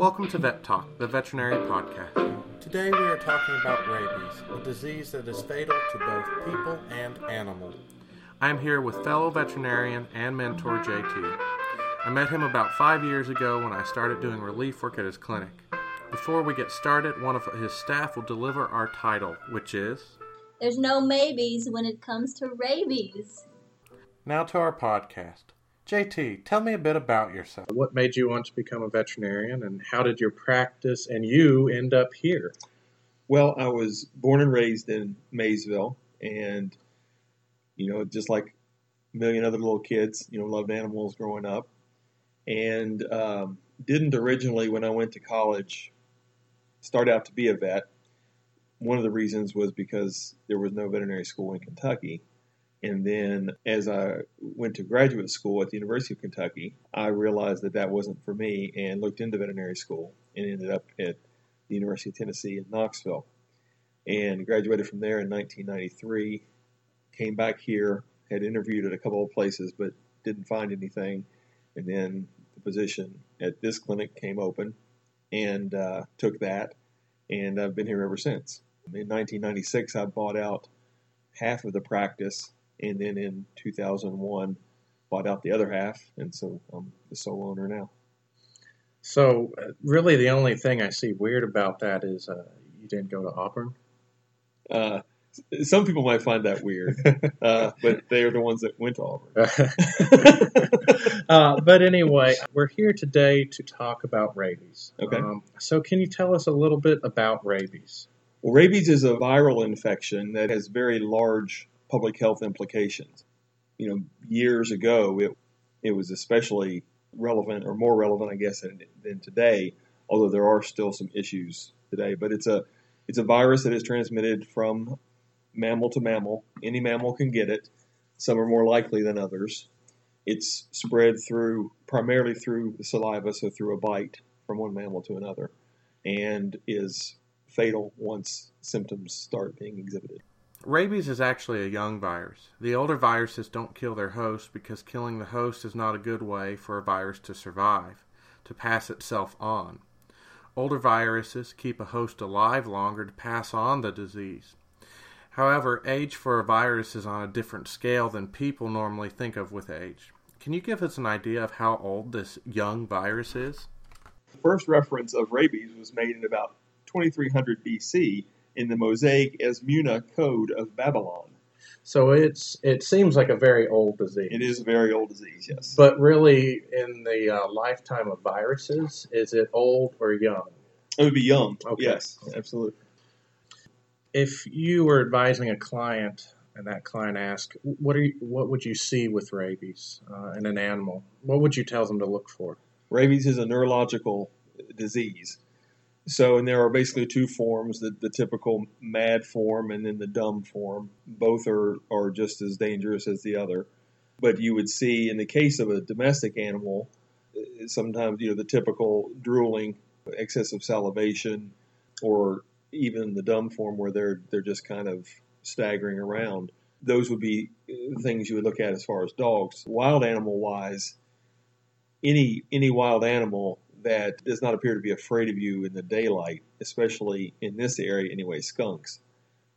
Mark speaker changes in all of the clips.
Speaker 1: Welcome to Vet Talk, the veterinary podcast.
Speaker 2: Today we are talking about rabies, a disease that is fatal to both people and animals.
Speaker 1: I am here with fellow veterinarian and mentor JT. I met him about five years ago when I started doing relief work at his clinic. Before we get started, one of his staff will deliver our title, which is
Speaker 3: There's no maybes when it comes to rabies.
Speaker 1: Now to our podcast. JT, tell me a bit about yourself. What made you want to become a veterinarian, and how did your practice and you end up here?
Speaker 4: Well, I was born and raised in Maysville, and you know, just like a million other little kids, you know, loved animals growing up, and um, didn't originally when I went to college start out to be a vet. One of the reasons was because there was no veterinary school in Kentucky. And then as I went to graduate school at the University of Kentucky, I realized that that wasn't for me and looked into veterinary school and ended up at the University of Tennessee in Knoxville. And graduated from there in 1993. Came back here, had interviewed at a couple of places, but didn't find anything. And then the position at this clinic came open and uh, took that. And I've been here ever since. In 1996, I bought out half of the practice and then in 2001 bought out the other half, and so I'm the sole owner now.
Speaker 1: So, uh, really, the only thing I see weird about that is uh, you didn't go to Auburn.
Speaker 4: Uh, some people might find that weird, uh, but they are the ones that went to
Speaker 1: Auburn. uh, but anyway, we're here today to talk about rabies.
Speaker 4: Okay.
Speaker 1: Um, so, can you tell us a little bit about rabies?
Speaker 4: Well, rabies is a viral infection that has very large public health implications. You know, years ago, it, it was especially relevant or more relevant, I guess, than, than today, although there are still some issues today. But it's a, it's a virus that is transmitted from mammal to mammal. Any mammal can get it. Some are more likely than others. It's spread through primarily through the saliva, so through a bite from one mammal to another, and is fatal once symptoms start being exhibited.
Speaker 1: Rabies is actually a young virus. The older viruses don't kill their host because killing the host is not a good way for a virus to survive, to pass itself on. Older viruses keep a host alive longer to pass on the disease. However, age for a virus is on a different scale than people normally think of with age. Can you give us an idea of how old this young virus is?
Speaker 4: The first reference of rabies was made in about 2300 BC in the Mosaic Eshnunna Code of Babylon.
Speaker 1: So it's it seems like a very old disease.
Speaker 4: It is a very old disease, yes.
Speaker 1: But really, in the uh, lifetime of viruses, is it old or young?
Speaker 4: It would be young.
Speaker 1: Okay.
Speaker 4: Yes, absolutely.
Speaker 1: If you were advising a client and that client asked, "What are you, what would you see with rabies uh, in an animal?" What would you tell them to look for?
Speaker 4: Rabies is a neurological disease. So, and there are basically two forms: the, the typical mad form and then the dumb form. Both are are just as dangerous as the other. But you would see in the case of a domestic animal, eh, sometimes you know the typical drooling, excessive salivation, or even the dumb form where they're they're just kind of staggering around. Those would be eh, things you would look at as far as dogs. Wild animal wise, any any wild animal that does not appear to be afraid of you in the daylight, especially in this area anyway, skunks,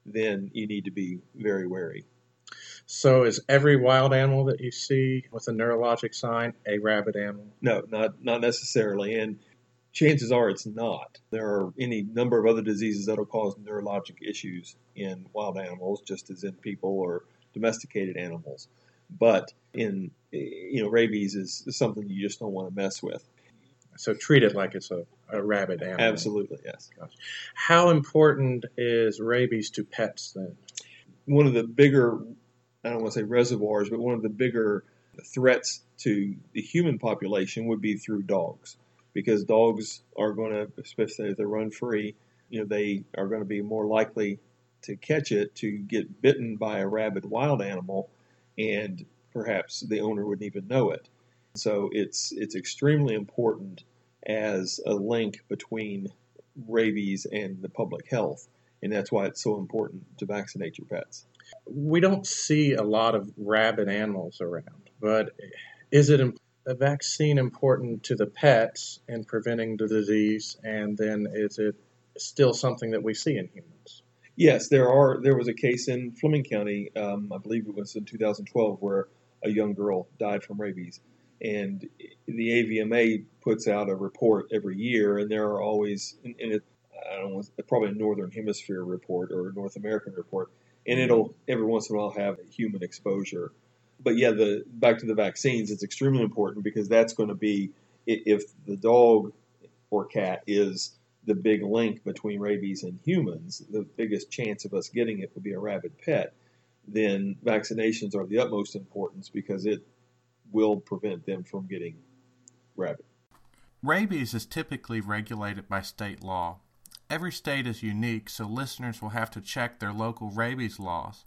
Speaker 4: then you need to be very wary.
Speaker 1: So, is every wild animal that you see with a neurologic sign a rabid animal?
Speaker 4: No, not not necessarily, and chances are it's not. There are any number of other diseases that will cause neurologic issues in wild animals, just as in people or domesticated animals. But in you know, rabies is, is something you just don't want to mess with.
Speaker 1: So treat it like it's a, a rabid animal.
Speaker 4: Absolutely, yes.
Speaker 1: Gosh. How important is rabies to pets then?
Speaker 4: One of the bigger, I don't want to say reservoirs, but one of the bigger threats to the human population would be through dogs, because dogs are going to, especially if they run free, you know, they are going to be more likely to catch it, to get bitten by a rabid wild animal, and perhaps the owner wouldn't even know it. So it's it's extremely important as a link between rabies and the public health, and that's why it's so important to vaccinate your pets.
Speaker 1: We don't see a lot of rabid animals around, but is it
Speaker 2: a vaccine important to the pets in preventing the disease, and then is it still something that we see in humans?
Speaker 4: Yes, there are. There was a case in Fleming County, um, I believe it was in 2012, where a young girl died from rabies, and the AVMA puts out a report every year, and there are always, it, I don't know, probably a Northern Hemisphere report or a North American report, and it'll every once in a while have a human exposure. But yeah, the back to the vaccines, it's extremely important because that's going to be if the dog or cat is the big link between rabies and humans, the biggest chance of us getting it would be a rabid pet, then vaccinations are the utmost importance because it will prevent them from getting rabid.
Speaker 1: Rabies is typically regulated by state law. Every state is unique, so listeners will have to check their local rabies laws.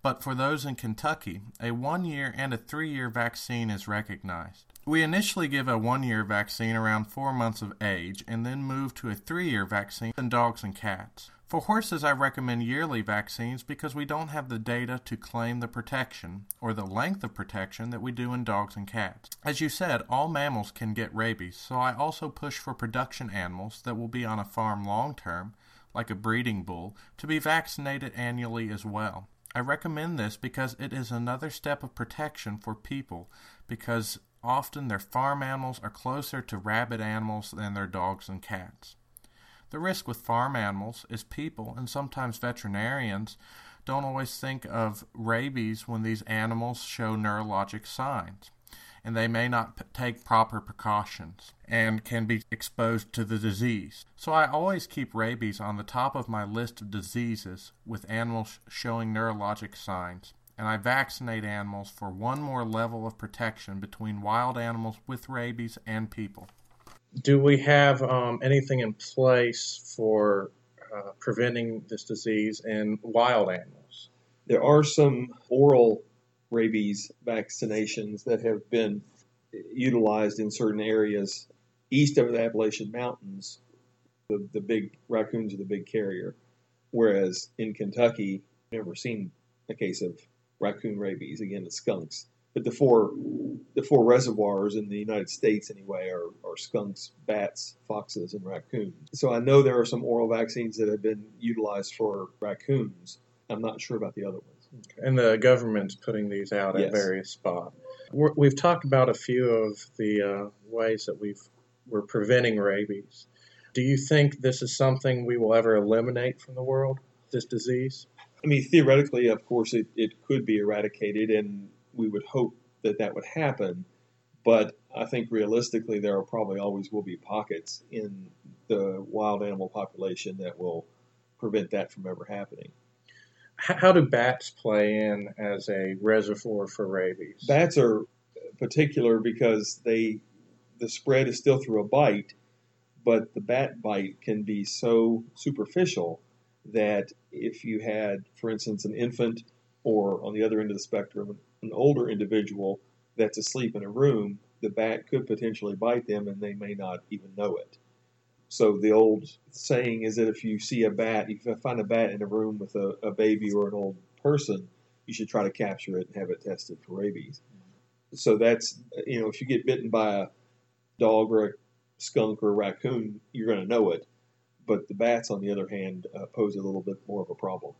Speaker 1: But for those in Kentucky, a one year and a three year vaccine is recognized. We initially give a one year vaccine around four months of age and then move to a three year vaccine in dogs and cats. For horses, I recommend yearly vaccines because we don't have the data to claim the protection or the length of protection that we do in dogs and cats. As you said, all mammals can get rabies, so I also push for production animals that will be on a farm long term, like a breeding bull, to be vaccinated annually as well. I recommend this because it is another step of protection for people because Often their farm animals are closer to rabid animals than their dogs and cats. The risk with farm animals is people and sometimes veterinarians don't always think of rabies when these animals show neurologic signs, and they may not p- take proper precautions and can be exposed to the disease. So I always keep rabies on the top of my list of diseases with animals showing neurologic signs and I vaccinate animals for one more level of protection between wild animals with rabies and people.
Speaker 2: Do we have um, anything in place for uh, preventing this disease in wild animals?
Speaker 4: There are some oral rabies vaccinations that have been utilized in certain areas east of the Appalachian Mountains. The, the big raccoons are the big carrier, whereas in Kentucky, never seen a case of raccoon rabies, again, the skunks. But the four the four reservoirs in the United States anyway are, are skunks, bats, foxes, and raccoons. So I know there are some oral vaccines that have been utilized for raccoons. I'm not sure about the other ones.
Speaker 2: And the government's putting these out yes. at various spots. we have talked about a few of the uh, ways that we've we're preventing rabies. Do you think this is something we will ever eliminate from the world? This disease?
Speaker 4: I mean, theoretically, of course, it, it could be eradicated, and we would hope that that would happen. But I think realistically, there are probably always will be pockets in the wild animal population that will prevent that from ever happening.
Speaker 2: How do bats play in as a reservoir for rabies?
Speaker 4: Bats are particular because they the spread is still through a bite, but the bat bite can be so superficial that if you had, for instance, an infant or on the other end of the spectrum, an older individual that's asleep in a room, the bat could potentially bite them and they may not even know it. So the old saying is that if you see a bat, if you find a bat in a room with a, a baby or an old person, you should try to capture it and have it tested for rabies. So that's, you know, if you get bitten by a dog or a skunk or a raccoon, you're going to know it but the bats, on the other hand, uh, pose a little bit more of a problem.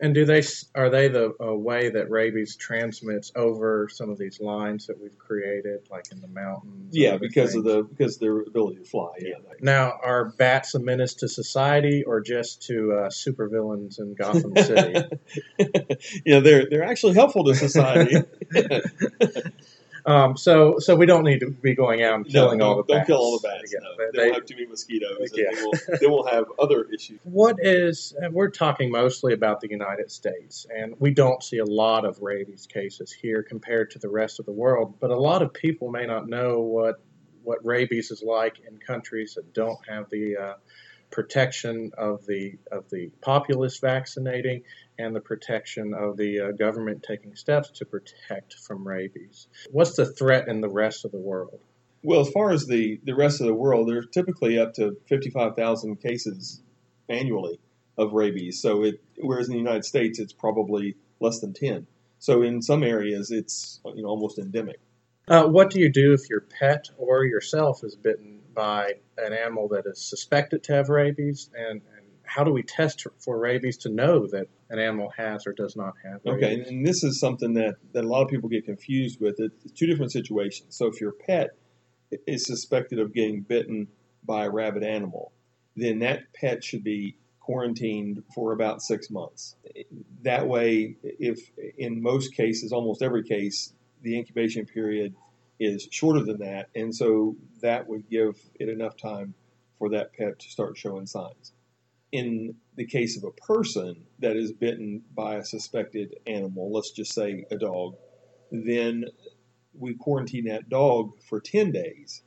Speaker 2: And do they are they the uh, way that rabies transmits over some of these lines that we've created, like in the mountains?
Speaker 4: Yeah, because things? of the because of their ability to fly. Yeah.
Speaker 2: Now, are bats a menace to society or just to uh, supervillains in Gotham City?
Speaker 4: yeah, they're they're actually helpful to society.
Speaker 2: Um, so, so we don't need to be going out and killing
Speaker 4: no,
Speaker 2: all the
Speaker 4: don't kill all the bats. no. They, they, will have too many mosquitoes. Yeah. They will, they, will, have other issues.
Speaker 2: What is? We're talking mostly about the United States, and we don't see a lot of rabies cases here compared to the rest of the world. But a lot of people may not know what what rabies is like in countries that don't have the uh, protection of the of the populace vaccinating and the protection of the uh, government taking steps to protect from rabies. What's the threat in the rest of the world?
Speaker 4: Well, as far as the, the rest of the world, there's typically up to 55,000 cases annually of rabies. So it, whereas in the United States, it's probably less than 10. So in some areas, it's you know almost endemic.
Speaker 2: Uh, what do you do if your pet or yourself is bitten by an animal that is suspected to have rabies? And, and how do we test for rabies to know that an animal has or does not have rabies?
Speaker 4: Okay, and this is something that, that a lot of people get confused with. It's two different situations. So if your pet is suspected of getting bitten by a rabid animal, then that pet should be quarantined for about six months. That way, if in most cases, almost every case, the incubation period is shorter than that, and so that would give it enough time for that pet to start showing signs. In the case of a person that is bitten by a suspected animal, let's just say a dog, then we quarantine that dog for 10 days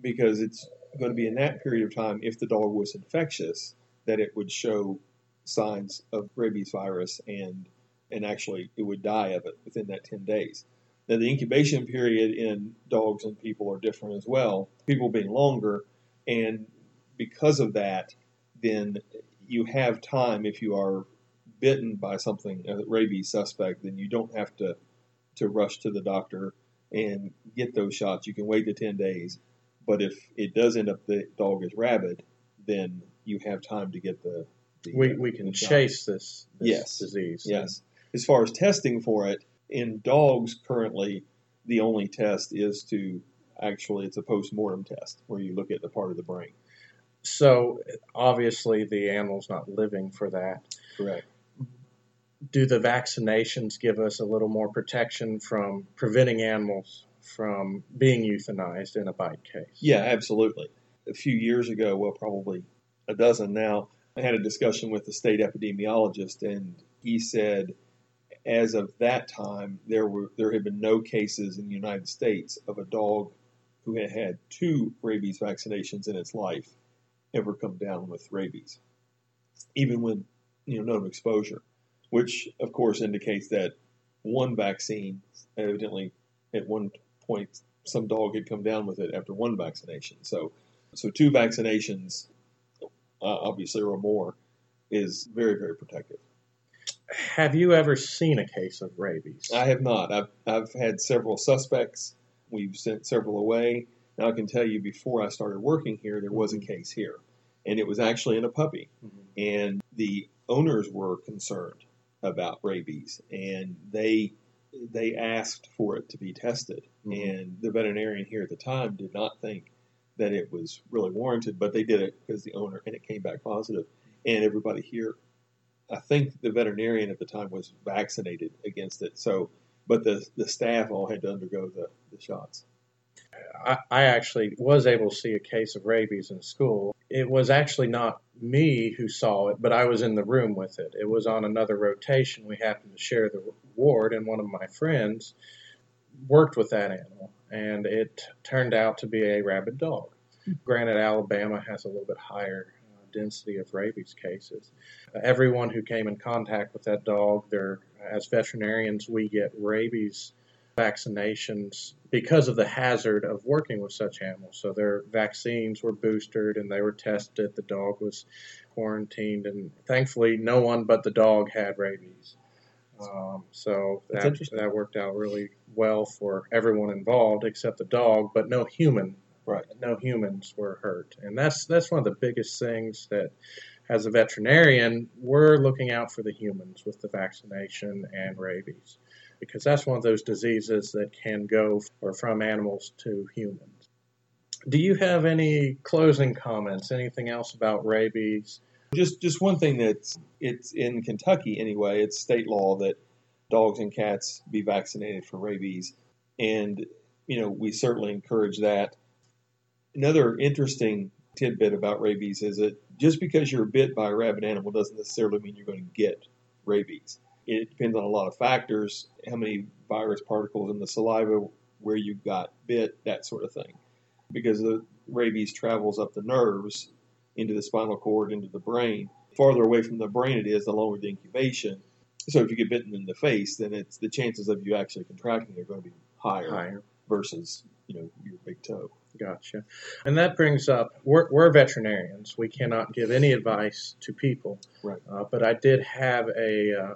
Speaker 4: because it's going to be in that period of time, if the dog was infectious, that it would show signs of rabies virus and and actually it would die of it within that 10 days. Now the incubation period in dogs and people are different as well, people being longer, and because of that, then you have time if you are bitten by something, a rabies suspect, then you don't have to to rush to the doctor and get those shots. You can wait the 10 days but if it does end up the dog is rabid, then you have time to get the. the
Speaker 2: we, we can chase this, this
Speaker 4: yes.
Speaker 2: disease.
Speaker 4: Yes. As far as testing for it, in dogs currently, the only test is to actually it's a post-mortem test where you look at the part of the brain.
Speaker 2: So obviously the animal's not living for that.
Speaker 4: Correct.
Speaker 2: Do the vaccinations give us a little more protection from preventing animals from being euthanized in a bite case.
Speaker 4: Yeah, absolutely. A few years ago, well, probably a dozen now, I had a discussion with the state epidemiologist, and he said, as of that time, there were there had been no cases in the United States of a dog who had had two rabies vaccinations in its life ever come down with rabies, even when you know known exposure, which of course indicates that one vaccine evidently at one point some dog had come down with it after one vaccination. So, so two vaccinations, uh, obviously, or more, is very very protective.
Speaker 2: Have you ever seen a case of rabies?
Speaker 4: I have not. I've I've had several suspects. We've sent several away. Now I can tell you, before I started working here, there was a case here, and it was actually in a puppy, mm-hmm. and the owners were concerned about rabies, and they they asked for it to be tested, mm-hmm. and the veterinarian here at the time did not think that it was really warranted, but they did it because the owner and it came back positive, and everybody here, I think the veterinarian at the time was vaccinated against it. So, but the the staff all had to undergo the, the shots.
Speaker 2: I, I actually was able to see a case of rabies in school. It was actually not me who saw it, but I was in the room with it. It was on another rotation. We happened to share the ward, and one of my friends worked with that animal, and it turned out to be a rabid dog. Hmm. Granted, Alabama has a little bit higher density of rabies cases. Uh, everyone who came in contact with that dog, there, as veterinarians, we get rabies vaccinations because of the hazard of working with such animals. So their vaccines were boosted and they were tested. The dog was quarantined, and thankfully, no one but the dog had rabies. Um, so that, that worked out really well for everyone involved except the dog, but no human.
Speaker 4: Right.
Speaker 2: No humans were hurt, and that's that's one of the biggest things that, as a veterinarian, we're looking out for the humans with the vaccination and rabies because that's one of those diseases that can go or from animals to humans. Do you have any closing comments? Anything else about rabies?
Speaker 4: Just just one thing that's it's in Kentucky anyway. It's state law that dogs and cats be vaccinated for rabies, and you know we certainly encourage that. Another interesting tidbit about rabies is that just because you're bit by a rabid animal doesn't necessarily mean you're going to get rabies. It depends on a lot of factors, how many virus particles in the saliva, where you got bit, that sort of thing. Because the rabies travels up the nerves into the spinal cord, into the brain. The farther away from the brain it is, the longer the incubation. So if you get bitten in the face, then it's the chances of you actually contracting it are going to be higher,
Speaker 2: higher.
Speaker 4: versus you know your big toe.
Speaker 2: Gotcha. And that brings up we're, we're veterinarians. We cannot give any advice to people.
Speaker 4: Right.
Speaker 2: Uh, but I did have a uh,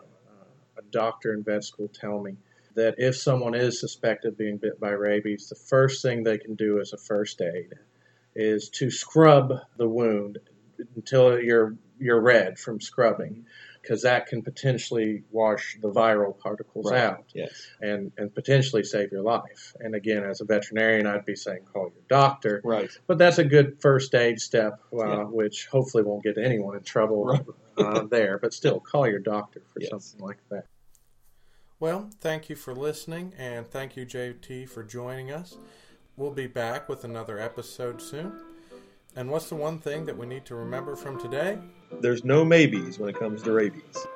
Speaker 2: a doctor in vet school tell me that if someone is suspected of being bit by rabies, the first thing they can do as a first aid is to scrub the wound until you're you're red from scrubbing, because that can potentially wash the viral particles
Speaker 4: Right.
Speaker 2: out
Speaker 4: Yes.
Speaker 2: and and potentially save your life. And again, as a veterinarian, I'd be saying call your doctor.
Speaker 4: Right.
Speaker 2: But that's a good first aid step, uh,
Speaker 4: Yeah.
Speaker 2: which hopefully won't get anyone in trouble
Speaker 4: Right.
Speaker 2: uh, there. But still, call your doctor for
Speaker 4: Yes.
Speaker 2: something like that.
Speaker 1: Well, thank you for listening, and thank you, JT, for joining us. We'll be back with another episode soon. And what's the one thing that we need to remember from today?
Speaker 4: There's no maybes when it comes to rabies.